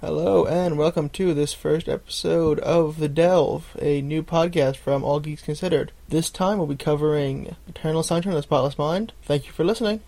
Hello, and welcome to this first episode of The Delve, a new podcast from All Geeks Considered. This time we'll be covering Eternal Sunshine of the Spotless Mind. Thank you for listening.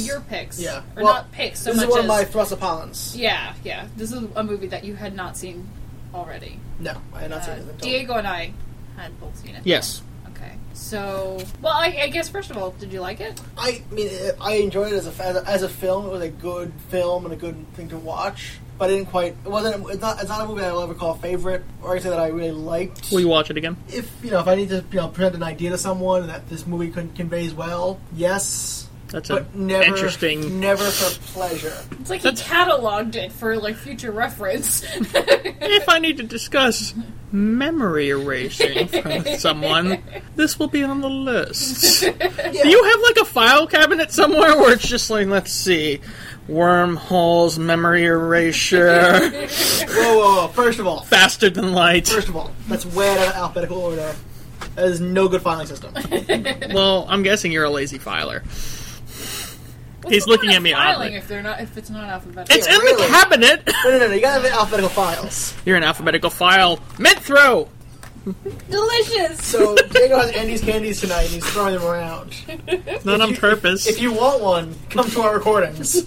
Of your picks. Yeah. Or Well, not picks so this much is one as of my thrust upons. Yeah, yeah. This is a movie that you had not seen already. No, I had not seen Uh, it. Diego and I had both seen it. Yes. Okay. So well I, I guess first of all, did you like it? I mean, I enjoyed it as a, as a as a film. It was a good film and a good thing to watch. But I didn't quite. It wasn't. It's not. It's not a movie I will ever call a favorite, or I say that I really liked. Will you watch it again? if you know, if I need to, you know, present an idea to someone that this movie con- conveys well, yes. That's But a never, interesting. never for pleasure. It's like he cataloged it for like future reference. If I need to discuss memory erasing from someone, this will be on the list. Yeah. Do you have like a file cabinet somewhere where it's just like, let's see, wormholes, memory erasure, whoa, whoa, whoa! First of all, faster than light? first of all, that's way out of alphabetical order. That is no good filing system. Well, I'm guessing you're a lazy filer. What's He's looking at me filing oddly. if they're not if it's not alphabetical. It's Yeah, in really? the cabinet. No, no, no, no. You gotta have alphabetical files. You're an alphabetical file. Mint throw. delicious. So Diego has Andes candies tonight, and he's throwing them around. Not on purpose. If you want one, come to our recordings.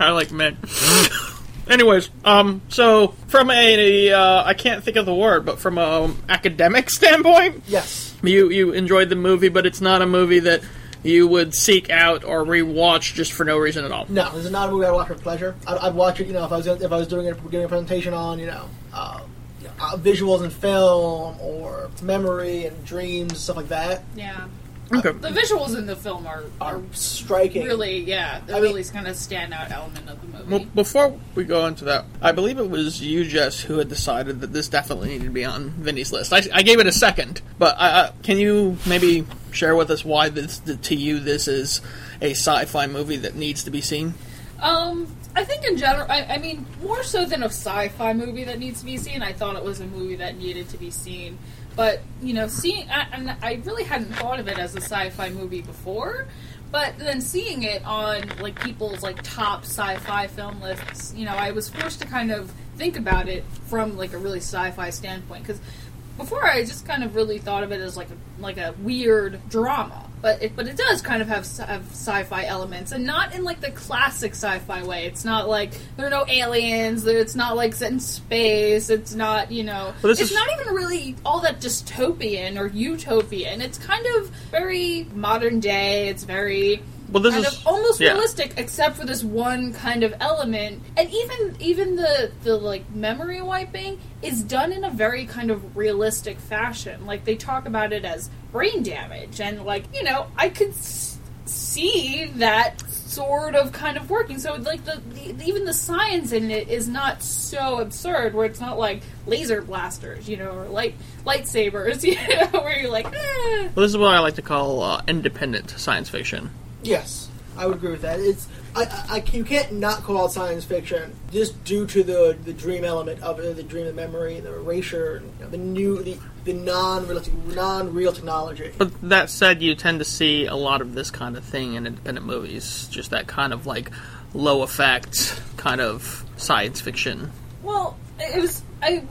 I like mint. Anyways, um, so from a, uh, I can't think of the word, but from a academic standpoint, yes. you you enjoyed the movie, but it's not a movie that you would seek out or rewatch just for no reason at all. No, this is not a movie I watch for pleasure. I'd, I'd watch it, you know, if I was if I was doing it, giving a presentation on, you know, uh, you know, uh, visuals and film or memory and dreams stuff like that. Yeah. Okay. The visuals in the film are, are Are striking. really yeah, the I mean- really kind of standout element of the movie. Well, before we go into that, I believe it was you, Jess, who had decided that this definitely needed to be on Vinny's list. I, I gave it a second, but I, uh, can you maybe share with us why this, to you this is a sci-fi movie that needs to be seen? Um, I think in general, I, I mean, more so than a sci-fi movie that needs to be seen, I thought it was a movie that needed to be seen. But you know, seeing, I, I really hadn't thought of it as a sci-fi movie before. But then seeing it on like people's like top sci-fi film lists, you know, I was forced to kind of think about it from like a really sci-fi standpoint because before I just kind of really thought of it as like a, like a weird drama, but it but it does kind of have, sci- have sci-fi elements, and not in like the classic sci-fi way. It's not like there are no aliens. It's not like set in space. It's not you know. Well, it's is- not even really all that dystopian or utopian. It's kind of very modern day. It's very Well, this kind is of almost yeah. realistic except for this one kind of element and even even the the like memory wiping is done in a very kind of realistic fashion like they talk about it as brain damage and like you know i could s- see that sort of kind of working so like the, the even the science in it is not so absurd where it's not like laser blasters you know or light lightsabers you know where you're like eh. Well, this is what I like to call uh, independent science fiction. Yes, I would agree with that. It's I, I, I you can't not call it science fiction just due to the the dream element of it, the dream of memory, the erasure, you know, the new the the non realistic non real technology. But that said, you tend to see a lot of this kind of thing in independent movies. Just that kind of like low effect kind of science fiction. Well, it was I,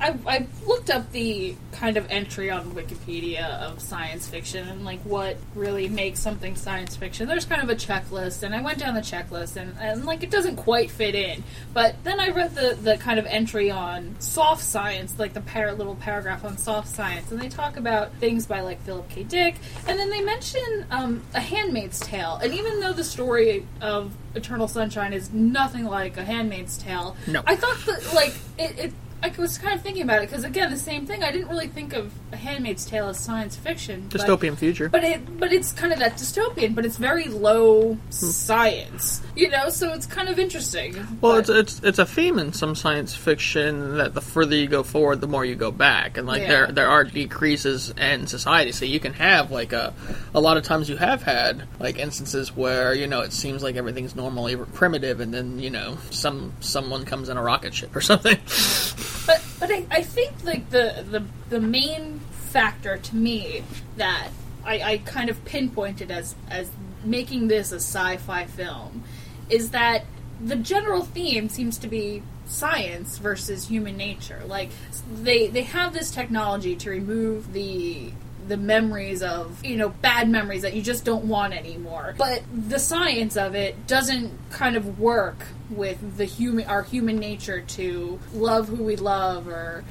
I, I looked up the kind of entry on Wikipedia of science fiction and like what really makes something science fiction. There's kind of a checklist, and I went down the checklist, and, and like it doesn't quite fit in. But then I read the the kind of entry on soft science, like the par- little paragraph on soft science, and they talk about things by like Philip K. Dick, and then they mention um, A Handmaid's Tale, and even though the story of Eternal Sunshine is nothing like A Handmaid's Tale, No. I thought that like it, it I was kind of thinking about it because again, the same thing. I didn't really think of A Handmaid's Tale as science fiction. but- Dystopian future. But it, but it's kind of that dystopian, but it's very low Hmm. science, you know. So it's kind of interesting. Well, But- it's it's it's a theme in some science fiction that the further you go forward, the more you go back, and like Yeah. there there are decreases in society. So you can have like a a lot of times you have had like instances where you know it seems like everything's normally primitive, and then you know some someone comes in a rocket ship or something. But but I, I think like the, the the main factor to me that I, I kind of pinpointed as as making this a sci-fi film is that the general theme seems to be science versus human nature. Like they they have this technology to remove the the memories of you know bad memories that you just don't want anymore but the science of it doesn't kind of work with the human our human nature to love who we love or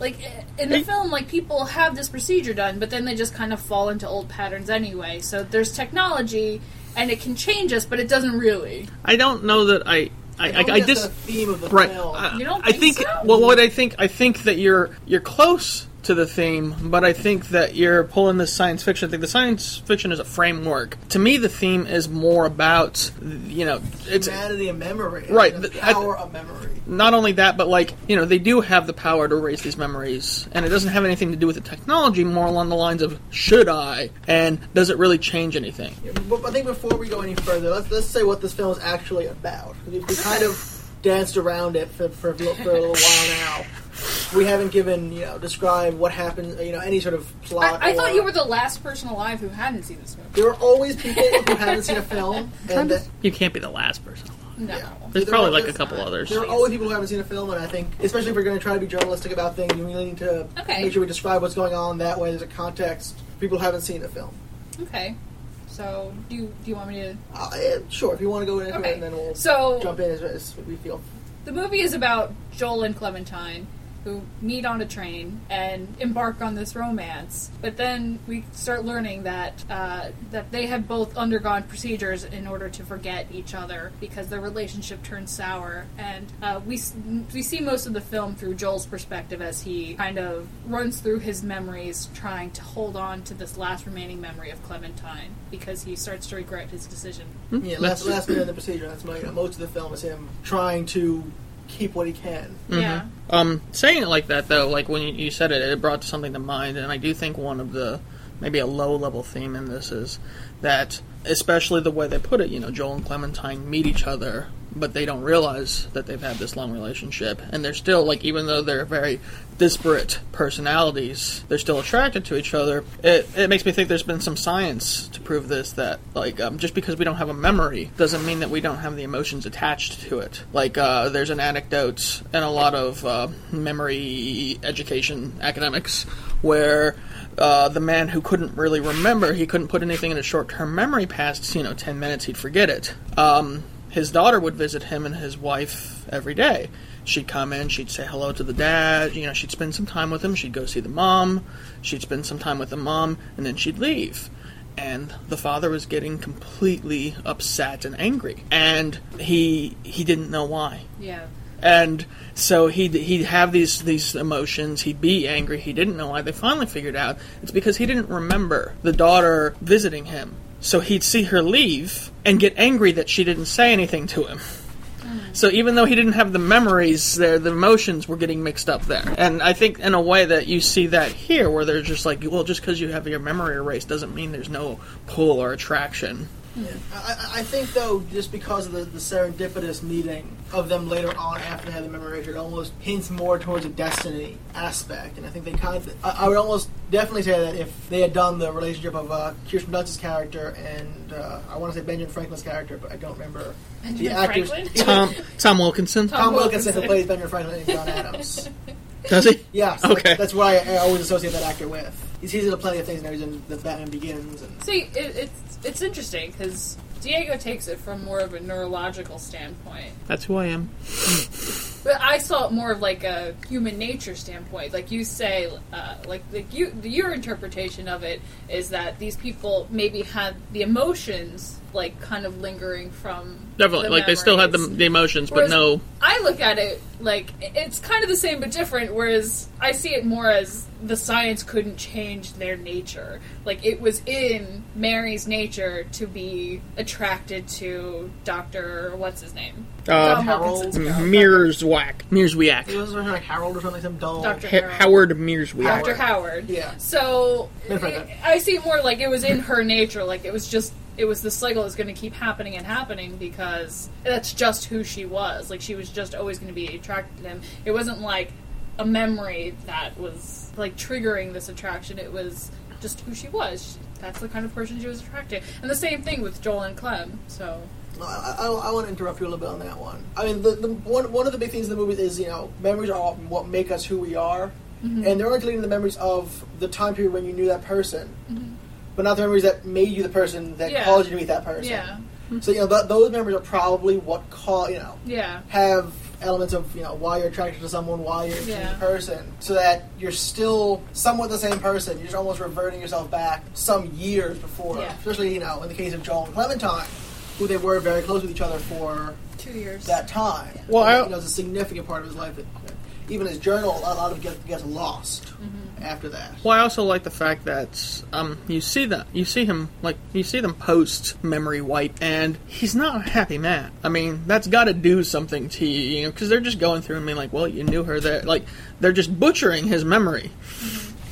like in the Hey. film like people have this procedure done but then they just kind of fall into old patterns anyway so there's technology and it can change us but it doesn't really I don't know that I. I, I, don't I think dis- the theme of the right. film. I, You don't think I think think. so? Well, what I think, I think that you're you're close to the theme, but I think that you're pulling this science fiction thing. The science fiction is a framework. To me, the theme is more about you know it's humanity and memory, Right, and the the- I- power of memory. not only that, but like you know, they do have the power to erase these memories, and it doesn't have anything to do with the technology. More along the lines of should I, and does it really change anything? But I think before we go any further, let's let's say what this film is actually about. We kind of danced around it for, for, for a little while now. We haven't given you know described what happened. You know any sort of plot. I, I thought you were the last person alive who hadn't seen this movie There are always people who haven't seen a film, and that, You can't be the last person. no Yeah. There's There probably like a couple others. there are always people who haven't seen a film, and I think, especially if we're going to try to be journalistic about things, we really need to Okay. make sure we describe what's going on. That way, there's a context. People who haven't seen the film. okay so do you, do you want me to Uh, eh, sure, if you want to go into Okay. it, and then we'll so jump in as, as we feel. The movie is about Joel and Clementine who meet on a train and embark on this romance. But then we start learning that uh, that they have both undergone procedures in order to forget each other because their relationship turns sour. And uh, we we see most of the film through Joel's perspective as he kind of runs through his memories, trying to hold on to this last remaining memory of Clementine because he starts to regret his decision. Yeah, last, last minute in the procedure. That's my, most of the film is him trying to keep what he can. Yeah. Um, saying it like that though, like when you, you said it, it brought something to mind, and I do think one of the maybe a low level theme in this is that, especially the way they put it, you know, Joel and Clementine meet each other, but they don't realize that they've had this long relationship, and they're still like, even though they're very disparate personalities, they're still attracted to each other. It, it makes me think there's been some science to prove this that like um, just because we don't have a memory doesn't mean that we don't have the emotions attached to it. Like uh, there's an anecdote and a lot of uh, memory education academics where uh, the man who couldn't really remember, he couldn't put anything in his short-term memory past you know ten minutes, he'd forget it. Um, his daughter would visit him and his wife every day. She'd come in, she'd say hello to the dad, you know, she'd spend some time with him, she'd go see the mom, she'd spend some time with the mom, and then she'd leave. And the father was getting completely upset and angry. And he he didn't know why Yeah. And so he'd he'd have these these emotions. He'd be angry. He didn't know why. They finally figured out it's because he didn't remember the daughter visiting him. So he'd see her leave and get angry that she didn't say anything to him. So even though he didn't have the memories there, the emotions were getting mixed up there. And I think in a way that you see that here, where they're just like, well, just because you have your memory erased doesn't mean there's no pull or attraction. Yeah. I, I- I think though, just because of the, the serendipitous meeting of them later on after they had the memory erasure, it almost hints more towards a destiny aspect. And I think they kind of, I, I would almost definitely say that if they had done the relationship of uh, Kirsten Dunst's character and uh, I want to say Benjamin Franklin's character, but I don't remember the Benjamin actors. Franklin? Tom Tom Wilkinson, Tom Tom Wilkinson, who Wilkinson. plays Benjamin Franklin and John Adams. does he? Yes, Okay. that's, that's what I, I always associate that actor with. He's, he's in a plenty of things now. He's in the Batman Begins. And, See, it, it's it's interesting because Diego takes it from more of a neurological standpoint, That's who I am. but I saw it more of like a human nature standpoint. Like you say, uh, like like you your interpretation of it is that these people maybe had the emotions like kind of lingering from Definitely, the like they still had the, the emotions, but no I look at it like it's kind of the same but different. Whereas I see it more as the science couldn't change their nature. Like it was in Mary's nature to be attracted to Doctor what's his name? Uh, Tom Harold Wilkinson's character. Mierzwiak. It Weak. was like Harold or something, some dull. Dr. Ha- Harold. Howard Mierzwiak. Dr. Howard. Yeah. So it- I see it more like it was in her nature. Like it was just it was the cycle that's going to keep happening and happening because that's just who she was. Like she was just always going to be attracted to him. It wasn't like a memory that was like triggering this attraction. It was just who she was. That's the kind of person she was attracted. to. And the same thing with Joel and Clem. So No, I, I, I want to interrupt you a little bit on that one. I mean, the, the one one of the big things in the movie is you know memories are what make us who we are, mm-hmm. and they're only deleting the memories of the time period when you knew that person, mm-hmm. But not the memories that made you the person that Yeah. caused you to meet that person. yeah, So you know th- those memories are probably what call you know yeah, have elements of you know why you're attracted to someone, why you're attracted to the person, so that you're still somewhat the same person. You're just almost reverting yourself back some years before. Yeah. Especially you know in the case of Joel and Clementine, who they were very close with each other for two years. that time. Well, And, I- you know, it's a significant part of his life. That, that even his journal, a lot of it gets, gets lost Mm-hmm. After that. Well, I also like the fact that um, you see that you see him like you see them post memory wipe, and he's not a happy man. I mean, that's got to do something to you, you know, because they're just going through and being like, "Well, you knew her." There, like they're just butchering his memory,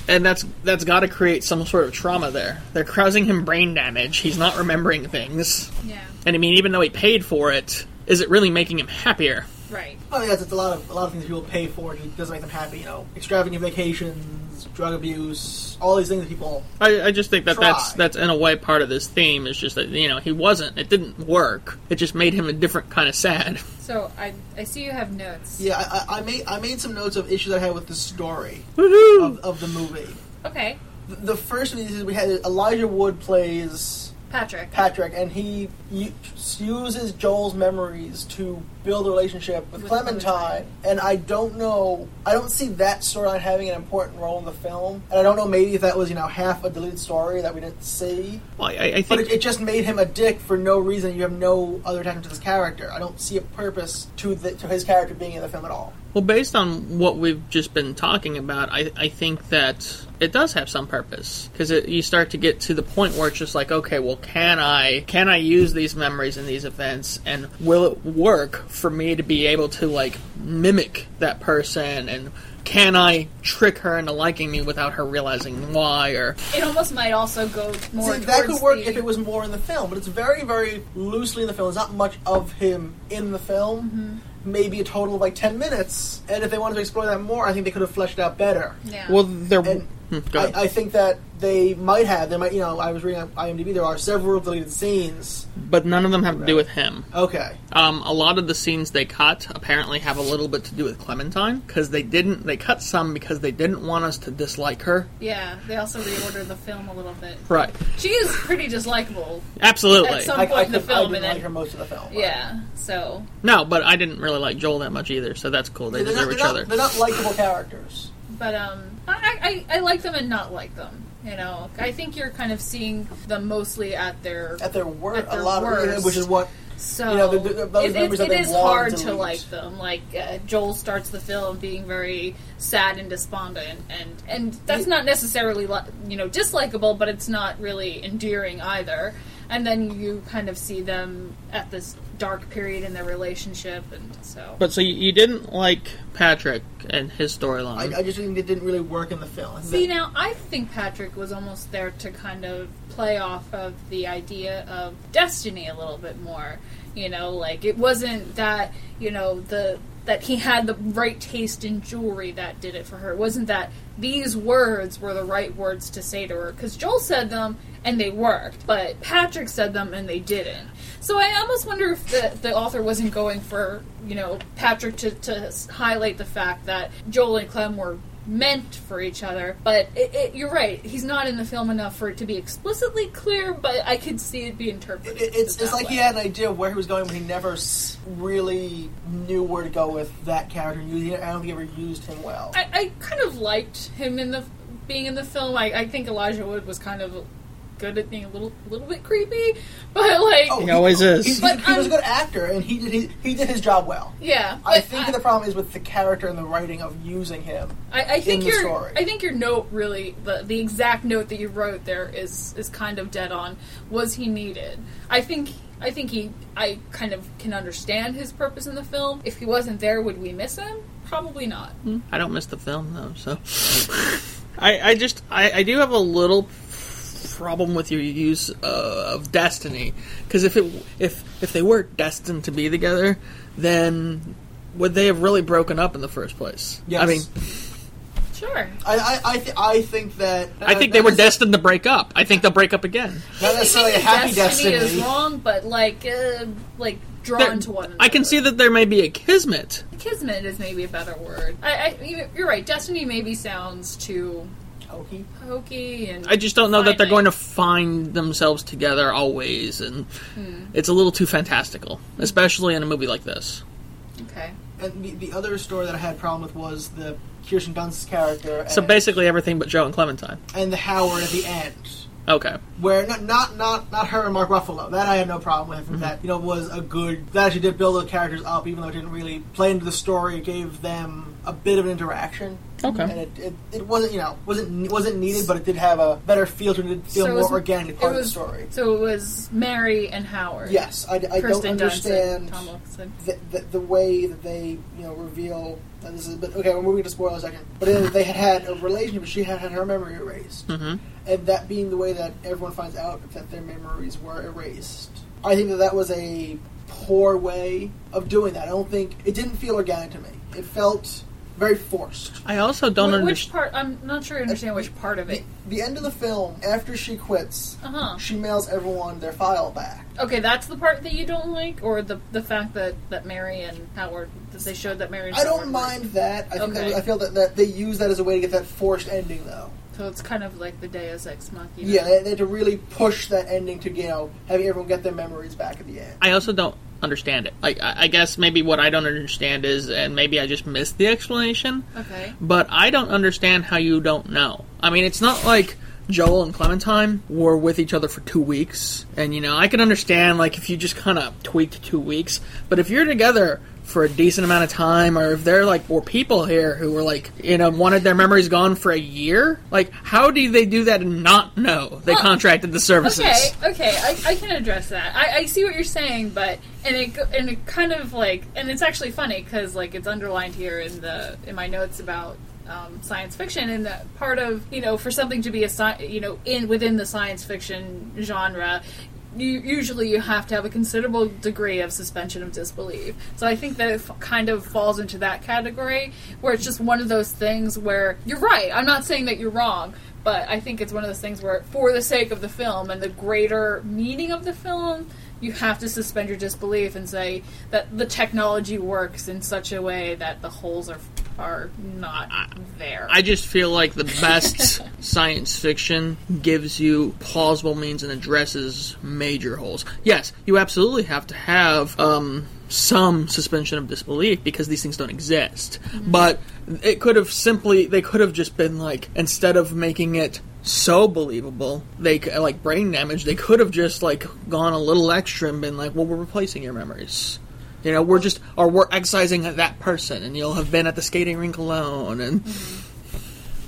and that's that's got to create some sort of trauma there. They're causing him brain damage. He's not remembering things, yeah, and I mean, even though he paid for it, is it really making him happier? Right. I mean, that's it's a lot of a lot of things people pay for. and It doesn't make them happy. You know, extravagant vacations, drug abuse, all these things that people. I, I just think that that's Try. that's in a way part of this theme is just that you know he wasn't it didn't work it just made him a different kind of sad So I I see you have notes. Yeah, I, I- I made I made some notes of issues I had with the story Woohoo! of, of the movie. Okay, The, the first of these is we had Elijah Wood plays Patrick. Patrick, and he uses Joel's memories to build a relationship with, With Clementine. Clementine. And I don't know, I don't see that storyline having an important role in the film. And I don't know maybe if that was, you know, half a deleted story that we didn't see. well, I, I But think it, it just made him a dick for no reason. You have no other attachment to this character. I don't see a purpose to the, to his character being in the film at all. Well based on what we've just been talking about I, I think that it does have some purpose because you start to get to the point where it's just like okay well can I can I use these memories and these events and will it work for me to be able to like mimic that person and can I trick her into liking me without her realizing why or It almost might also go more. See, that could work the- if it was more in the film, but it's very, very loosely in the film. There's not much of him in the film. Mm-hmm. Maybe a total of like 10 minutes. And if they wanted to explore that more, I think they could have fleshed out better. Yeah. well there And Hmm. I, I think that they might have. They might, you know, I was reading on IMDb, there are several deleted scenes. but none of them have to do with him Okay. Um, a lot of the scenes they cut apparently have a little bit to do with Clementine because they didn't. They cut some because they didn't want us to dislike her. yeah, they also reordered the film a little bit. Right. She is pretty dislikable. Absolutely. At some- I, point I, in the could, I film, didn't and like then- her most of the film. but- Yeah. So no, but I didn't really like Joel that much either, so that's cool. They They're, deserve not, each not, other. they're not likable characters. But um, I, I I like them and not like them. You know, I think you're kind of seeing them mostly at their At their worst, At their a lot worst. of which is what so. you know, the- the- those it, it, it is hard to like them. Like uh, Joel starts the film being very sad and despondent, and and that's not necessarily li- you know dislikable, but it's not really endearing either. And then you kind of see them at this dark period in their relationship, and so. but so you, you didn't like Patrick and his storyline. I, I just think it didn't really work in the film. See that- now, I think Patrick was almost there to kind of play off of the idea of destiny a little bit more. You know, like it wasn't that you know the that he had the right taste in jewelry that did it for her. It wasn't that these words were the right words to say to her because Joel said them and they worked, but Patrick said them and they didn't. So I almost wonder if the, the author wasn't going for you know Patrick to, to highlight the fact that Joel and Clem were meant for each other. But it, it, you're right; he's not in the film enough for it to be explicitly clear. But I could see it be interpreted. It, it's it's like way. he had an idea of where he was going, but he never really knew where to go with that character. I don't think he ever used him well. I, I kind of liked him in the being in the film. I, I think Elijah Wood was kind of good at being a little little bit creepy, but like Oh, He always is. He, he- But he was a I'm- good actor, and he did he, he did his job well. yeah. I but think the problem is with the character and the writing of using him. I, I think in the your story. I think your note really the the exact note that you wrote there is is kind of dead on. Was he needed? I think I think he I kind of can understand his purpose in the film. If he wasn't there, would we miss him? Probably not. Hmm? I don't miss the film though, so I, I just I, I do have a little problem with your use uh, of destiny because if it if if they were destined to be together, then would they have really broken up in the first place? Yes. I mean, Sure. I I I, th- I think that I think they were destined to break up. I think they'll break up again. not necessarily a happy destiny, destiny. is wrong, but like uh, like drawn There- to one another. I can see that there may be a kismet. kismet is maybe a better word. I, I you're right. Destiny maybe sounds too Hokey. hokey and I just don't know that they're going to find themselves together always, and Hmm. it's a little too fantastical, especially in a movie like this. Okay. And the, the other story that I had problem with was the Kirsten Dunst's character. And, So basically, everything but Joe and Clementine. and the Howard at the end. Okay. where not not not not her and Mark Ruffalo. That I had no problem with. Mm-hmm. That you know was a good. That actually did build the characters up, even though it didn't really play into the story. It gave them a bit of an interaction. Okay. And it, it, it wasn't you know wasn't wasn't needed, but it did have a better feel to it. It feel So it more was- organic it part of the story. So it was Mary and Howard. Yes, I, I don't understand and the, the, the way that they you know reveal. And this is but okay. We're moving to spoil a second. But they had had a relationship. But she had had her memory erased. hmm and that being the way that everyone finds out that their memories were erased. I think that that was a poor way of doing that. I don't think it didn't feel organic to me. It felt very forced. I also don't understand. which part? I'm not sure I understand which part of it. the end of the film, after she quits, Uh huh. she mails everyone their file back. Okay, that's the part that you don't like, or the the fact that that Mary and Howard that they showed that Mary. And I don't were- mind that. I think Okay. that, I feel that, that they use that as a way to get that forced ending, though. So it's kind of like the Deus Ex Machina. Yeah, they, they had to really push that ending to you know having everyone get their memories back at the end. I also don't understand it. Like, I, I guess maybe what I don't understand is, and maybe I just missed the explanation, Okay. but I don't understand how you don't know. I mean, it's not like Joel and Clementine were with each other for two weeks, and you know, I can understand like if you just kind of tweaked two weeks, but if you're together for a decent amount of time, or if there like were people here who were like, you know, wanted their memories gone for a year, like how do they do that and not know they Well, contracted the services? Okay, okay, I, I can address that. I, I see what you're saying, but and it and it kind of like and it's actually funny because like it's underlined here in the in my notes about um, science fiction and that part of you know for something to be a sci- you know in within the science fiction genre. You, usually, you have to have a considerable degree of suspension of disbelief. So I think that it f- kind of falls into that category, where it's just one of those things where you're right. I'm not saying that you're wrong, but I think it's one of those things where, for the sake of the film and the greater meaning of the film, you have to suspend your disbelief and say that the technology works in such a way that the holes are are not there. I just feel like the best science fiction gives you plausible means and addresses major holes. Yes, you absolutely have to have um, some suspension of disbelief because these things don't exist. But it could have simply, they could have just been like, instead of making it so believable, they like brain damage. They could have just like gone a little extra and been like, "Well, we're replacing your memories." You know, we're just, or we're excising that person, and you'll have been at the skating rink alone, and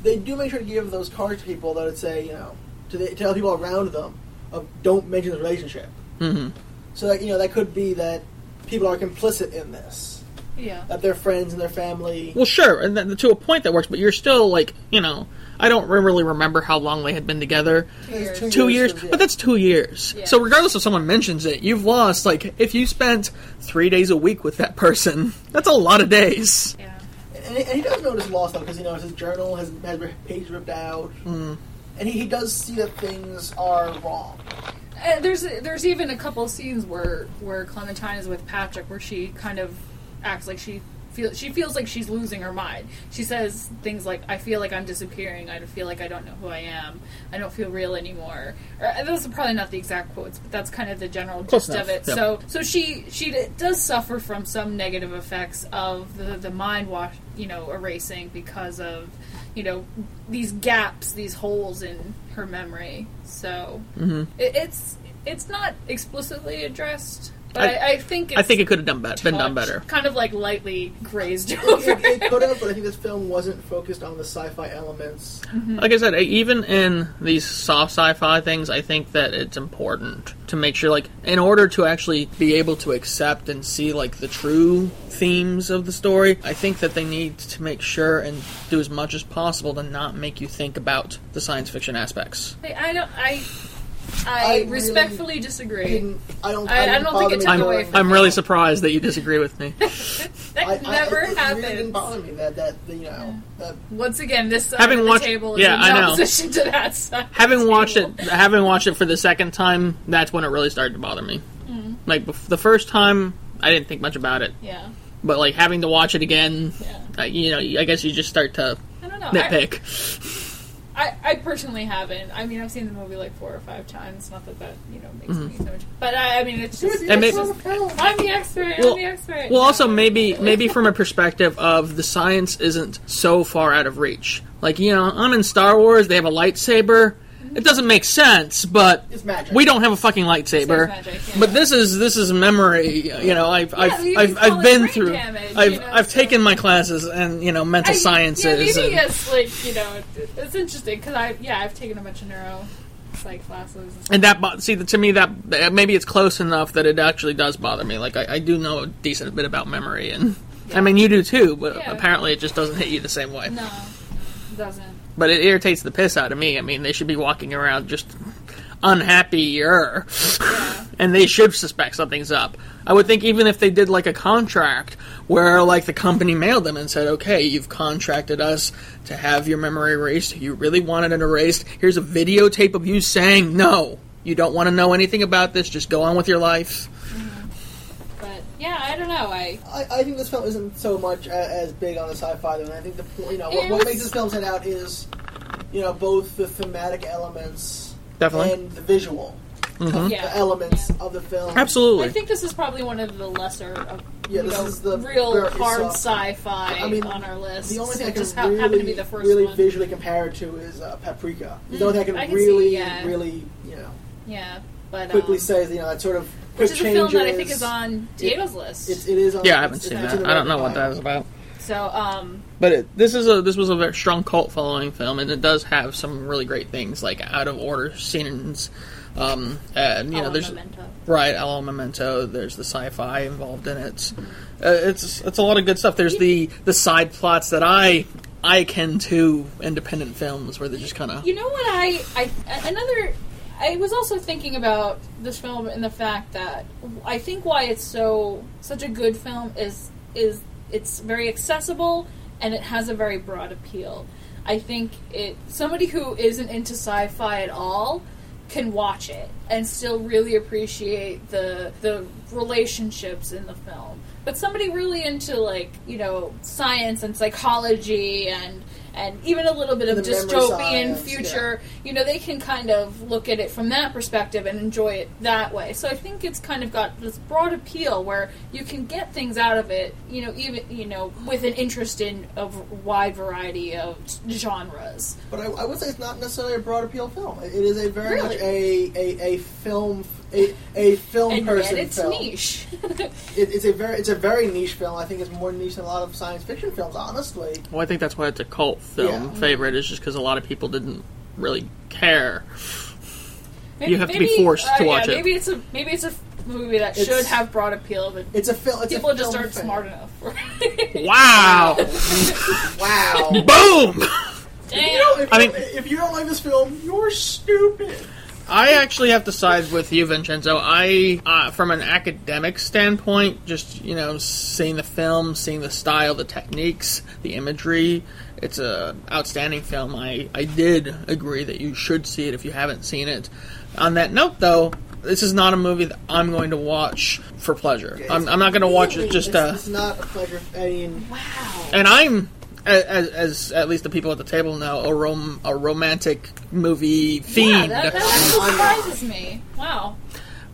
they do make sure to give those cards to people that would say, you know, to the, tell people around them of don't mention the relationship. Mhm. So that you know that could be that people are complicit in this, yeah. that their friends and their family. Well, sure, and then, to a point that works, but you're still like, you know, I don't really remember how long they had been together. It's years. Two years, yeah. but that's two years. Yeah. So regardless if someone mentions it, you've lost. Like, if you spent three days a week with that person, that's a lot of days. Yeah. And he, and he does notice loss though, because you know his journal has has pages ripped out, Mm. and he, he does see that things are wrong. Uh, there's there's even a couple scenes where where Clementine is with Patrick, where she kind of acts like she feels she feels like she's losing her mind. She says things like, "I feel like I'm disappearing. I feel like I don't know who I am. I don't feel real anymore." Or, uh, those are probably not the exact quotes, but that's kind of the general Close gist of it. yeah. So so she she does suffer from some negative effects of the the mind wash, you know, erasing because of you know these gaps, these holes in her memory. So Mhm. it, it's it's not explicitly addressed, but I- I, I think it's I think it could have done better, been done better. Kind of like lightly grazed It, over. it, it could have, but I think this film wasn't focused on the sci-fi elements. Mm-hmm. Like I said, even in these soft sci-fi things, I think that it's important to make sure, like, in order to actually be able to accept and see like the true themes of the story, I think that they need to make sure and do as much as possible to not make you think about the science fiction aspects. I, I don't. I I I, really respectfully disagree. Didn't, I don't. I- I don't think bother it took I'm, away from I'm really surprised that you disagree with me. That I, I, never it, it happens. really didn't bother me that that you know that Once again, this side Having of the watched- table is yeah, in I know. opposition to that side. of having the watched table. it, having watched it for the second time, that's when it really started to bother me. Mm-hmm. Like the first time, I didn't think much about it, Yeah, but like having to watch it again, yeah. uh, you know, I guess you just start to I don't know. I, nitpick. I, I personally haven't. I mean, I've seen the movie like four or five times. Not that that you know makes Mm-hmm. me so much, but I, I mean, it's just. Dude, it's maybe- just- I'm the expert. Well- I'm the expert. Well, also maybe maybe from a perspective of the science isn't so far out of reach. Like you know, I'm in Star Wars. They have a lightsaber. It doesn't make sense, but it's magic. we don't have a fucking lightsaber. Magic, yeah. But this is this is memory. You know, I've I've you I've, I've been through. damage, I've you know, I've so- taken my classes and you know mental I- sciences. Yeah, maybe and, it's like you know, it's interesting because I yeah I've taken a bunch of neuro psych classes. And stuff. and that see to me that that maybe it's close enough that it actually does bother me. Like I, I do know a decent bit about memory, and I mean you do too. But Yeah. apparently it just doesn't hit you the same way. no, it doesn't. But it irritates the piss out of me. I mean, they should be walking around just unhappier, Yeah. and they should suspect something's up. I would think even if they did like a contract where like the company mailed them and said, "Okay, you've contracted us to have your memory erased. You really wanted it erased. Here's a videotape of you saying no." You don't want to know anything about this. Just go on with your life. But yeah, I don't know. I I, I think this film isn't so much a, as big on the sci-fi though. And I think the point, you know, what, what makes this film stand out is, you know, both the thematic elements Definitely. and the visual yeah elements yeah. of the film. Absolutely. I think this is probably one of the lesser, of, Yeah, this know, is the real hard soft- sci-fi I mean, on our list. The only thing It I can just really, happened to be the first really one. visually compare it to is uh, Paprika. The only thing I can I can see, really, yeah. really, you know, yeah, but quickly um, say, you know, that sort of quick which is a film that I think is on Diego's list. It's, it is on. yeah, I haven't seen it's that. I don't know what that pile. about. so, um, But it, this is a this was a very strong cult following film, and it does have some really great things like out of order scenes. Um, and you know, there's Memento. right Alamo Memento. There's the sci-fi involved in it. Uh, it's it's a lot of good stuff. There's the the side plots that I I can to independent films where they're just kind of You know what I, I another I was also thinking about this film and the fact that I think why it's so such a good film is is it's very accessible and it has a very broad appeal. I think it somebody who isn't into sci-fi at all can watch it and still really appreciate the the relationships in the film. But somebody really into like, you know, science and psychology and and even a little bit of dystopian science, future, you know, they can kind of look at it from that perspective and enjoy it that way. So I think it's kind of got this broad appeal where you can get things out of it, you know, even you know, with an interest in a wide variety of genres. But I, I would say it's not necessarily a broad appeal film. It it is a very Really? much a, a, a film a, a film And person yet it's film. niche. It, it's a very it's a very niche film. I think it's more niche than a lot of science fiction films. Honestly, well, I think that's why it's a cult film Yeah. favorite is just because a lot of people didn't really care. Maybe- You have to be maybe- forced to uh, watch yeah, it. Maybe it's a maybe it's a movie that It's- should have broad appeal, but it's a film. It's people a just aren't fan. smart enough. Wow! Wow. Boom! Damn. if, I mean- if you don't like this film, you're stupid. I actually have to side with you, Vincenzo. I, uh, from an academic standpoint, just you know, seeing the film, seeing the style, the techniques, the imagery, it's a outstanding film. I, I did agree that you should see it if you haven't seen it. On that note, though, this is not a movie that I'm going to watch for pleasure. I'm, I'm not going to watch it just It's, uh, it's not a pleasure. I mean, Wow. and I'm. As, as at least the people at the table know, a rom a romantic movie Yeah, fiend. that, that surprises me. Wow.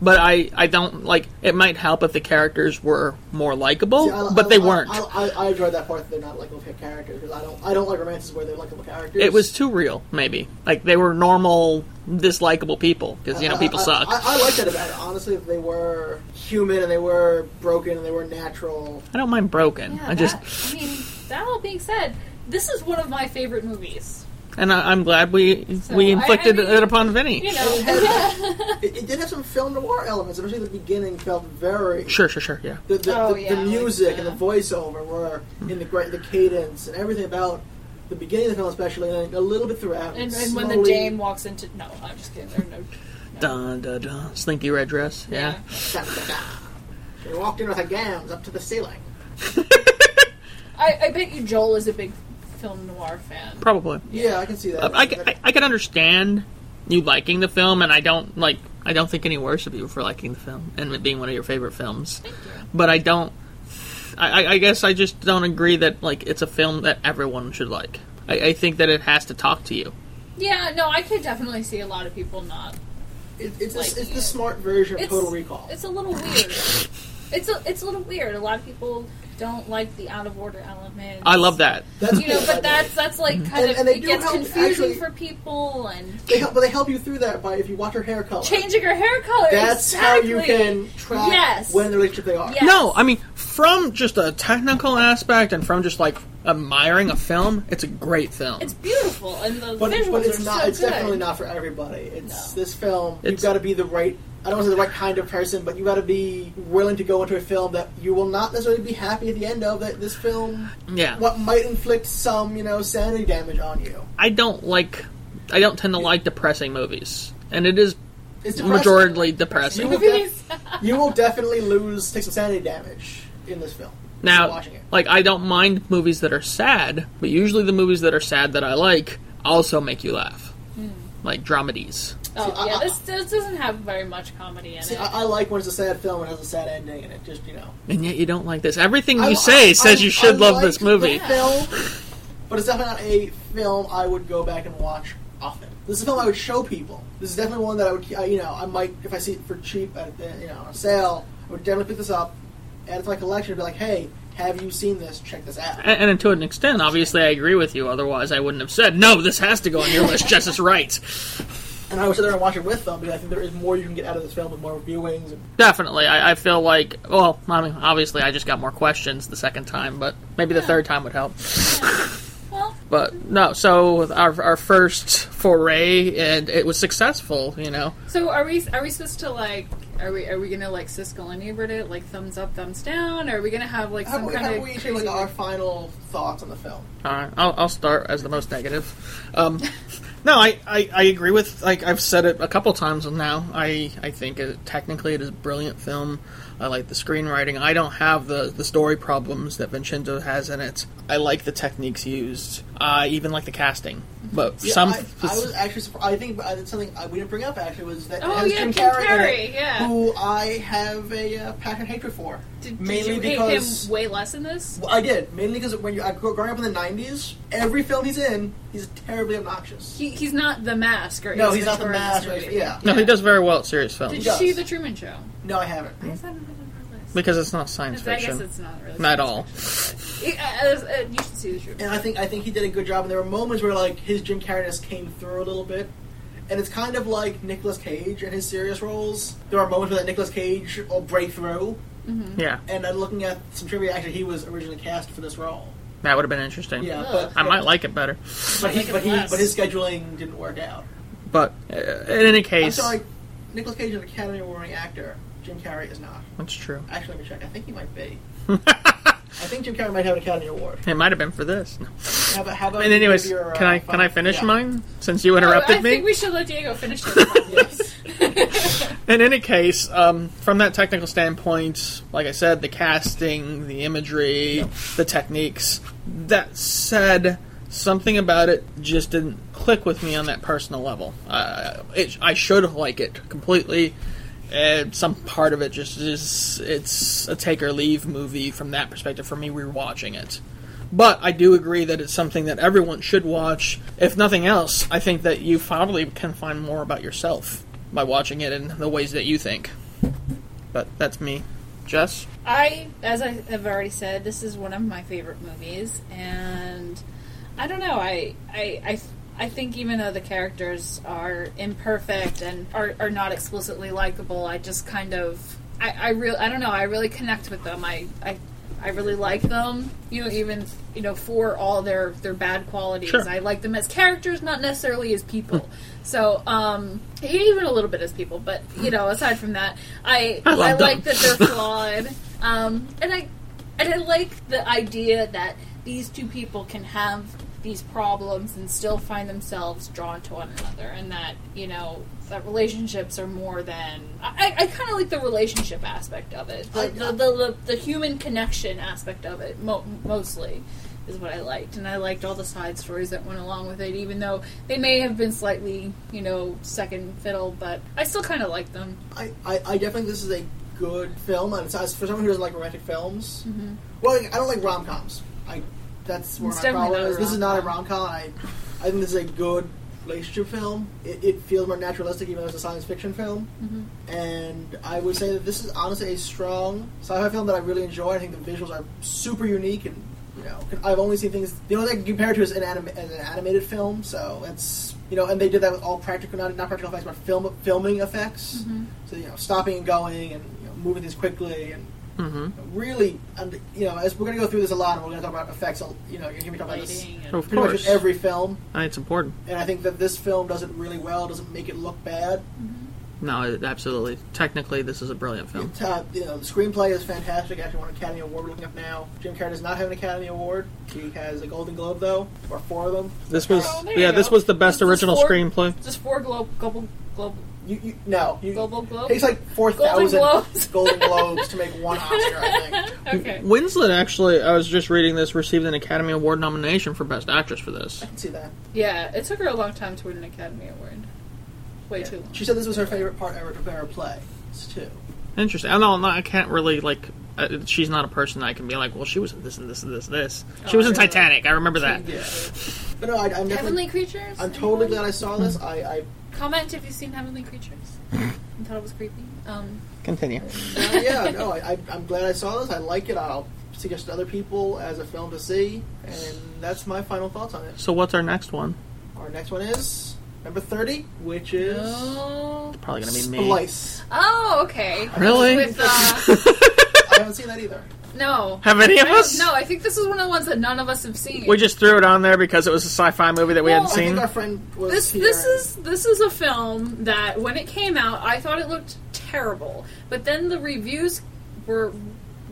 But I I don't like. It might help if the characters were more likable, See, I- but I- they I- weren't. I, I, I enjoyed that part that they're not likable characters because I don't I don't like romances where they're likable characters. it was too real, maybe. Like they were normal, dislikable people because you know I- people I, suck. I, I like that about it. Honestly, if they were human and they were broken and they were natural. I don't mind broken. Yeah, I just I mean, that all being said, this is one of my favorite movies. And I, I'm glad we So, we I- I inflicted mean, it upon Vinny. You It, know, had- it, it did have some film noir elements, especially the beginning felt very. Sure, sure, sure. Yeah. The, the, Oh, the, yeah, the like music the- and the voiceover were hmm. in the great the cadence and everything about the beginning of the film, especially, and a little bit throughout. and, and when the slowly- dame walks into no, I'm just kidding. There are no. no. Dun dun dun. Slinky red dress. Yeah. Da, da, da. She walked in with her gams up to the ceiling. I, I bet you Joel is a big film noir fan. Probably. Yeah, I can see that. Uh, I, I, I can understand you liking the film, and I don't like. I don't think any worse of you for liking the film and it being one of your favorite films. Thank you. But I don't. I, I- I guess I just don't agree that like it's a film that everyone should like. I, I think that it has to talk to you. Yeah, no, I could definitely see a lot of people not. It, it's a- it's yeah. the smart version of It's Total Recall. It's a little weird. it's a it's a little weird. A lot of people don't like the out of order elements. I love that. That's You know, but by the way. that's that's like mm-hmm. kind And- of and they it gets help confusing actually- for people and They help, but they help you through that by if you watch her hair color. changing her hair color. That's how you exactly. can track Yes. when in the relationship they are. Yes. No, I mean from just a technical aspect and from just like admiring a film, it's a great film. It's beautiful and the But, visuals but it's are not. so it's good. definitely not for everybody. It's No. this film. You've got to be the right. I don't want to say the right kind of person, but you got to be willing to go into a film that you will not necessarily be happy at the end of. That this film, yeah. what might inflict some, you know, sanity damage on you. I don't like. I don't tend to like depressing movies, and it is It's depressing. majorly depressing. You will, def- you will definitely lose, take some sanity damage in this film. Now, watching it. like I don't mind movies that are sad, but usually the movies that are sad that I like also make you laugh, hmm. like dramedies. Oh See, yeah, I- this, this doesn't have very much comedy in See, it. I, I like when it's a sad film and has a sad ending, and it just you know. And yet you don't like this. Everything I- you say I- says I- you should I love like this movie. The film, but it's definitely not a film I would go back and watch often. This is a film I would show people. This is definitely one that I would, I- you know, I might if I see it for cheap at uh, you know on sale, I would definitely pick this up, add it to my collection, and be like, hey, have you seen this? Check this out. And, and to an extent, obviously, I agree with you. Otherwise, I wouldn't have said no. This has to go on your list. Jess is right. And I would sit there and watch it with them because I think there is more you can get out of this film with more viewings. And, Definitely, I, I feel like. Well, I mean, obviously, I just got more questions the second time, but maybe the third time would help. well, But no, so our our first foray, and it was successful. You know, so are we are we supposed to like are we are we gonna like Siskel and Ebert it like thumbs up thumbs down? Or are we gonna have like how some about kind how of we each crazy- like our final thoughts on the film? All right, I'll, I'll start as the most negative. Um, no, I, I, I agree with like I've said it a couple times now. I I think it, technically it is a brilliant film. I like the screenwriting. I don't have the, the story problems that Vincenzo has in it. I like the techniques used. I even like the casting. But Yeah, some I, I was actually surprised. I think uh, something uh, we didn't bring up actually was that Oh has yeah, Jim Jim Carrey, in Carrey, yeah. who I have a uh, passionate hatred for. Did, did mainly you hate him way less in this? Well, I did mainly because when you I grew, growing up in the '90s, every film he's in, he's terribly obnoxious. He, he's not the mask, or no, Ace he's not the Ventura mask. movie. Yeah, no, he does very well at serious films. Did you see the Truman Show? no, I haven't. I because it's not science I guess fiction. it's not really Not at all. fiction, but- Uh, uh, you should see the Truman. And I think I think he did a good job. And there were moments where like his Jim Carreyness came through a little bit. And it's kind of like Nicolas Cage and his serious roles. There are moments where that Nicolas Cage will break through. Yeah, And I'm looking at some trivia. Actually, he was originally cast for this role. that would have been interesting. Yeah, Ugh. but I might like it better. but he, like it but, he, less. but his scheduling didn't work out. But uh, in any I'm case, sorry, Nicolas Cage is an Academy Award-winning actor. Jim Carrey is not. that's true. Actually, let me check. I think he might be. I think Jim Carrey might have an Academy Award. It might have been for this. No. How about, how about And anyways, give your, can uh, I can I finish yeah. mine since you Oh, interrupted I me? think we should let Diego finish this. Yes. In any case, um, from that technical standpoint, like I said, the casting, the imagery, the techniques. That said, something about it just didn't click with me on that personal level. Uh, it, I should like it completely. And some part of it just is it's a take or leave movie from that perspective for me rewatching it. But I do agree that it's something that everyone should watch. If nothing else, I think that you probably can find more about yourself by watching it in the ways that you think. but that's me. Jess? I, as I have already said, this is one of my favorite movies, and I don't know. I, I, I, I think even though the characters are imperfect and are, are not explicitly likable, I just kind of, I, I really, I don't know. I really connect with them. I, I, I really like them. You know, even you know for all their their bad qualities, Sure. I like them as characters, not necessarily as people. So, um, even a little bit as people, but you know, aside from that, I I I like that they're flawed, um, and I and I like the idea that these two people can have these problems and still find themselves drawn to one another, and that you know that relationships are more than I, I kind of like the relationship aspect of it, the, the, the, the, the human connection aspect of it mo- mostly. Is what I liked, and I liked all the side stories that went along with it. Even though they may have been slightly, you know, second fiddle, but I still kind of liked them. I, I, I definitely this is a good film, and it's, as for someone who doesn't like romantic films, Mm-hmm. well, I don't like rom coms. I that's where It's my problem is. This is not a rom rom-com. I I think this is a good relationship film. It, it feels more naturalistic, even though it's a science fiction film. Mm-hmm. And I would say that this is honestly a strong sci-fi film that I really enjoy. I think the visuals are super unique, and you know, I've only seen things. The only thing I can compare it to is an, anim- an animated film. So it's you know, and they did that with all practical, not, not practical effects, but film filming effects. Mm-hmm. So you know, stopping and going, and you know, moving things quickly, and Mm-hmm. really, and you know, as we're going to go through this a lot, and we're going to talk about effects. You know, you're going to be talking about this Lighting Of and pretty much course. in every film, I it's important. and I think that this film does it really well. Doesn't make it look bad. No, it, absolutely. Technically, this is a brilliant film. Uh, you know, the screenplay is fantastic. Actually, won an Academy Award. We're looking up now. Jim Carrey does not have an Academy Award. He has a Golden Globe though, or four of them. This was, Oh, yeah, this was the best This original four- screenplay. just four globe global globe You, you no, you, global globe. It takes like four thousand Golden Globes. Golden Globes to make one Oscar. I think. okay. Winslet actually, I was just reading this, received an Academy Award nomination for Best Actress for this. I can see that. Yeah, it took her a long time to win an Academy Award. Way Yeah. too long. She said this was her favorite part ever to prepare a play. It's two. Interesting. I know, I can't really, like, uh, she's not a person that I can be like, well, she was in this and this and this and this. She Oh, was in really? Titanic. I remember that. Yeah. But no, I, I'm definitely. Heavenly Creatures. I'm totally Anyone? glad I saw this. I, I Comment if you've seen Heavenly Creatures. and thought it was creepy. Um, Continue. uh, yeah, no, I, I, I'm glad I saw this. I like it. I'll suggest to other people as a film to see, and that's my final thoughts on it. So, what's our next one? Our next one is number thirty, which is oh. Probably gonna be me. Splice. Oh, okay. Really? With, uh, I haven't seen that either. No. Have any of I don't- us? No, I think this is one of the ones that none of us have seen. We just threw it on there because it was a sci-fi movie that we Well, hadn't I seen. think our friend was this here. this is this is a film that when it came out I thought it looked terrible, but then the reviews were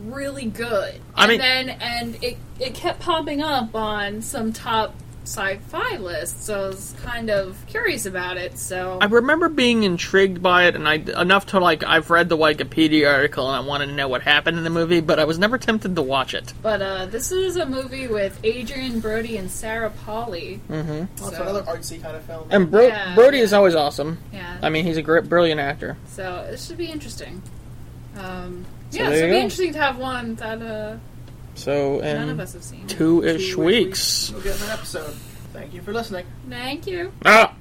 really good. I and mean- then and it it kept popping up on some top sci-fi list, so I was kind of curious about it. So I remember being intrigued by it, and I enough to like I've read the Wikipedia article and I wanted to know what happened in the movie, but I was never tempted to watch it. but uh, this is a movie with Adrien Brody and Sarah Polley. Mm-hmm. It's so- another artsy kind of film. And Bro- Yeah, Brody yeah. is always awesome. Yeah. I mean, he's a great, brilliant actor. So it should be interesting. Um, So yeah, so it'd be interesting to have one that uh, So none of us have seen. two-ish Two weeks. We'll get an episode. Thank you for listening. Thank you. Ah.